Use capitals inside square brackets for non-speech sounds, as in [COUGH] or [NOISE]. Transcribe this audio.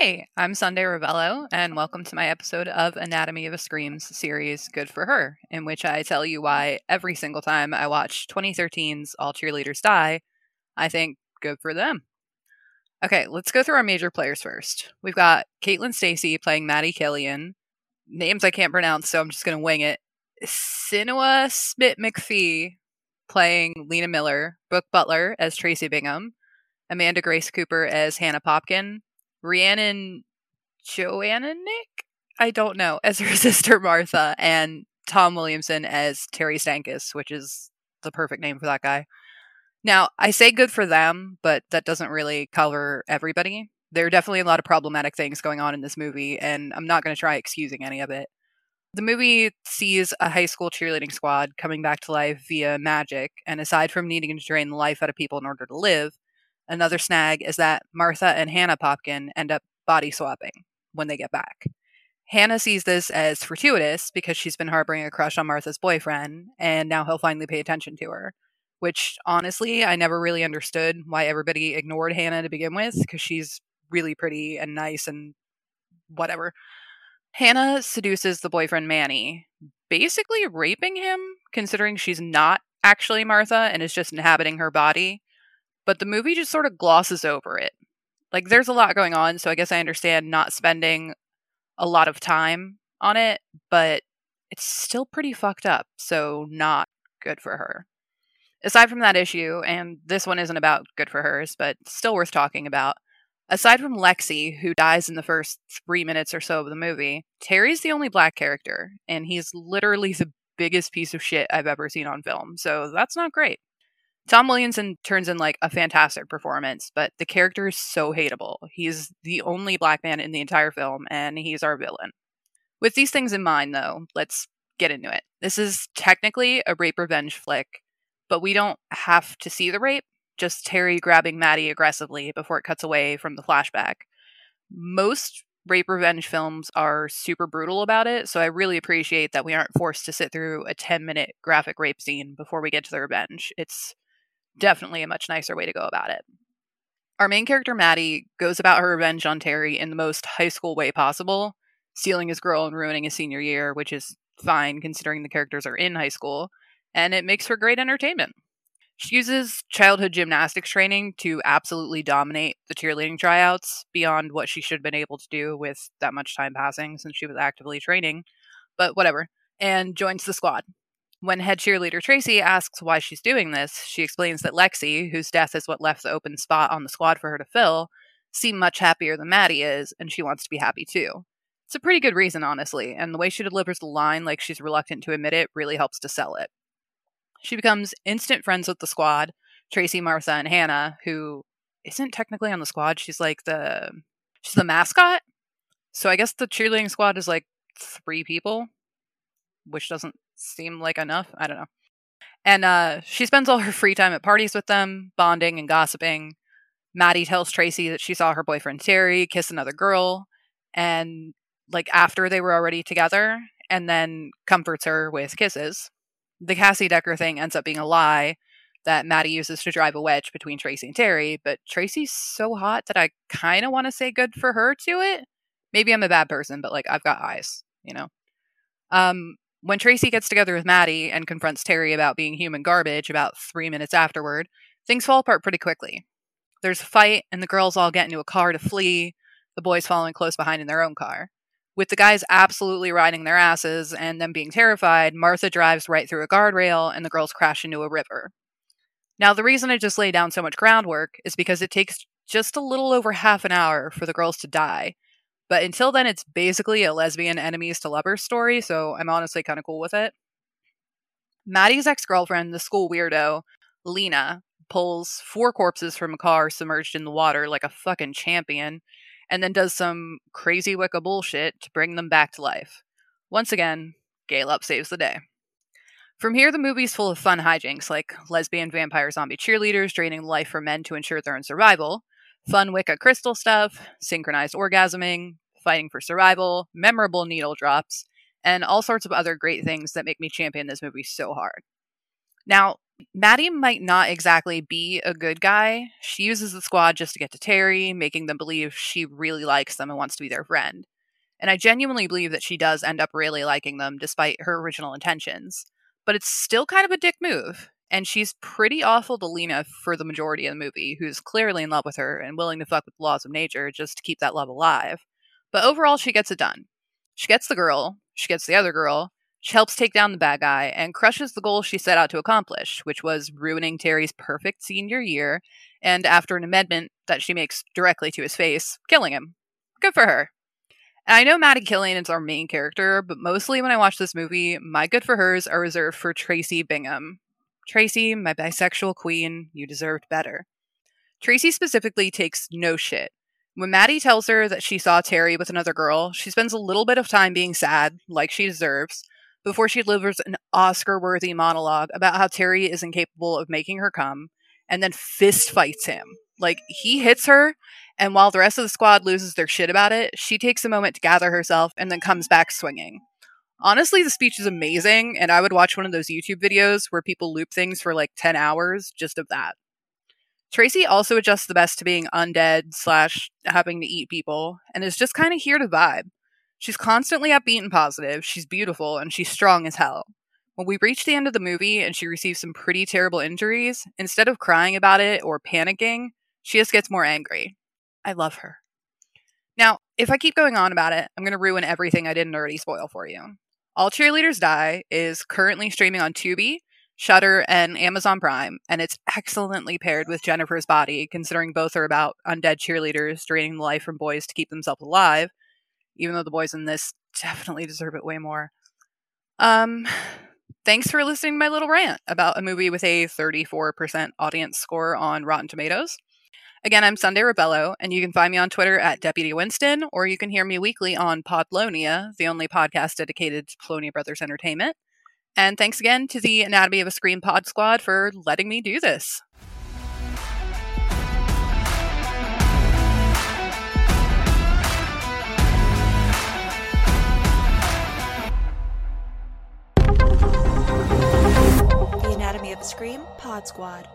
Hey, I'm Sunday Ravello, and welcome to my episode of Anatomy of a Screams series Good for Her, in which I tell you why every single time I watch 2013's All Cheerleaders Die, I think good for them. Okay, let's go through our major players first. We've got Caitlin Stasey playing Maddie Killian. Names I can't pronounce, so I'm just going to wing it. Sinua Smith McPhee playing Lena Miller. Brooke Butler as Tracy Bingham. Amanda Grace Cooper as Hannah Popkin. Rhiannon Joanna Nick? I don't know, as her [LAUGHS] sister Martha. And Tom Williamson as Terry Stankus, which is the perfect name for that guy. Now, I say good for them, but that doesn't really cover everybody. There are definitely a lot of problematic things going on in this movie, and I'm not going to try excusing any of it. The movie sees a high school cheerleading squad coming back to life via magic, and aside from needing to drain the life out of people in order to live, another snag is that Martha and Hannah Popkin end up body swapping when they get back. Hannah sees this as fortuitous because she's been harboring a crush on Martha's boyfriend, and now he'll finally pay attention to her which honestly, I never really understood why everybody ignored Hannah to begin with because she's really pretty and nice and whatever. Hannah seduces the boyfriend Manny, basically raping him, considering she's not actually Martha and is just inhabiting her body. But the movie just sort of glosses over it. Like, there's a lot going on, so I guess I understand not spending a lot of time on it, but it's still pretty fucked up, so not good for her aside from that issue, and this one isn't about good for hers, but still worth talking about. Aside from Lexi, who dies in the first three minutes or so of the movie, Terry's the only black character, and he's literally [LAUGHS] the biggest piece of shit I've ever seen on film, so that's not great. Tom Williamson turns in like a fantastic performance, but the character is so hateable. He's the only black man in the entire film, and he's our villain. With these things in mind, though, let's get into it. This is technically a rape revenge flick, but we don't have to see the rape, just Terry grabbing Maddie aggressively before it cuts away from the flashback. Most rape revenge films are super brutal about it, so I really appreciate that we aren't forced to sit through a 10 minute graphic rape scene before we get to the revenge. It's definitely a much nicer way to go about it. Our main character, Maddie, goes about her revenge on Terry in the most high school way possible, stealing his girl and ruining his senior year, which is fine considering the characters are in high school and it makes for great entertainment. She uses childhood gymnastics training to absolutely dominate the cheerleading tryouts beyond what she should have been able to do with that much time passing since she was actively training, but whatever, and joins the squad. When head cheerleader Tracy asks why she's doing this, she explains that Lexi, whose death is what left the open spot on the squad for her to fill, seemed much happier than Maddie is, and she wants to be happy too. It's a pretty good reason, honestly, and the way she delivers the line like she's reluctant to admit it really helps to sell it. She becomes instant friends with the squad, Tracy, Martha, and Hannah, who isn't technically on the squad. She's like the she's the mascot. So I guess the cheerleading squad is like three people, which doesn't seem like enough. I don't know. And uh, she spends all her free time at parties with them, bonding and gossiping. Maddie tells Tracy that she saw her boyfriend Terry kiss another girl, and like after they were already together, and then comforts her with kisses the Cassie Decker thing ends up being a lie that Maddie uses to drive a wedge between Tracy and Terry, but Tracy's so hot that I kind of want to say good for her to it. Maybe I'm a bad person, but like I've got eyes, you know. Um, when Tracy gets together with Maddie and confronts Terry about being human garbage about three minutes afterward, things fall apart pretty quickly. There's a fight, and the girls all get into a car to flee, the boys following close behind in their own car. With the guys absolutely riding their asses and them being terrified, Martha drives right through a guardrail and the girls crash into a river. Now, the reason I just lay down so much groundwork is because it takes just a little over half an hour for the girls to die. But until then, it's basically a lesbian enemies to lovers story, so I'm honestly kind of cool with it. Maddie's ex girlfriend, the school weirdo, Lena, pulls four corpses from a car submerged in the water like a fucking champion and then does some crazy Wicca bullshit to bring them back to life. Once again, Galop saves the day. From here, the movie's full of fun hijinks like lesbian vampire zombie cheerleaders draining life from men to ensure their own survival, fun Wicca crystal stuff, synchronized orgasming, fighting for survival, memorable needle drops, and all sorts of other great things that make me champion this movie so hard. Now, Maddie might not exactly be a good guy. She uses the squad just to get to Terry, making them believe she really likes them and wants to be their friend. And I genuinely believe that she does end up really liking them despite her original intentions but it's still kind of a dick move. And she's pretty awful to Lena for the majority of the movie, who's clearly in love with her and willing to fuck with the laws of nature just to keep that love alive. But overall, she gets it done. She gets the girl, she gets the other girl, she helps take down the bad guy, and crushes the goal she set out to accomplish, which was ruining Terry's perfect senior year, and after an amendment that she makes directly to his face, killing him. Good for her. And I know Maddie Killian is our main character, but mostly when I watch this movie, my good for hers are reserved for Tracy Bingham. Tracy, my bisexual queen, you deserved better. Tracy specifically takes no shit. When Maddie tells her that she saw Terry with another girl, she spends a little bit of time being sad, like she deserves, before she delivers an Oscar worthy monologue about how Terry is incapable of making her come, and then fist fights him. Like, he hits her, and while the rest of the squad loses their shit about it, she takes a moment to gather herself and then comes back swinging. Honestly, the speech is amazing, and I would watch one of those YouTube videos where people loop things for like 10 hours just of that. Tracy also adjusts the best to being undead slash having to eat people, and is just kind of here to vibe. She's constantly upbeat and positive, she's beautiful, and she's strong as hell. When we reach the end of the movie and she receives some pretty terrible injuries, instead of crying about it or panicking, she just gets more angry. I love her. Now, if I keep going on about it, I'm going to ruin everything I didn't already spoil for you. All Cheerleaders Die is currently streaming on Tubi, Shudder, and Amazon Prime, and it's excellently paired with Jennifer's Body, considering both are about undead cheerleaders draining the life from boys to keep themselves alive, even though the boys in this [LAUGHS] definitely deserve it way more. Um, thanks for listening to my little rant about a movie with a 34% audience score on Rotten Tomatoes. Again, I'm Sunday Rebello, and you can find me on Twitter at Deputy Winston, or you can hear me weekly on Podlonia, the only podcast dedicated to Polonia Brothers Entertainment. And thanks again to the Anatomy of a Scream Pod Squad for letting me do this. The Anatomy of a Scream Pod Squad.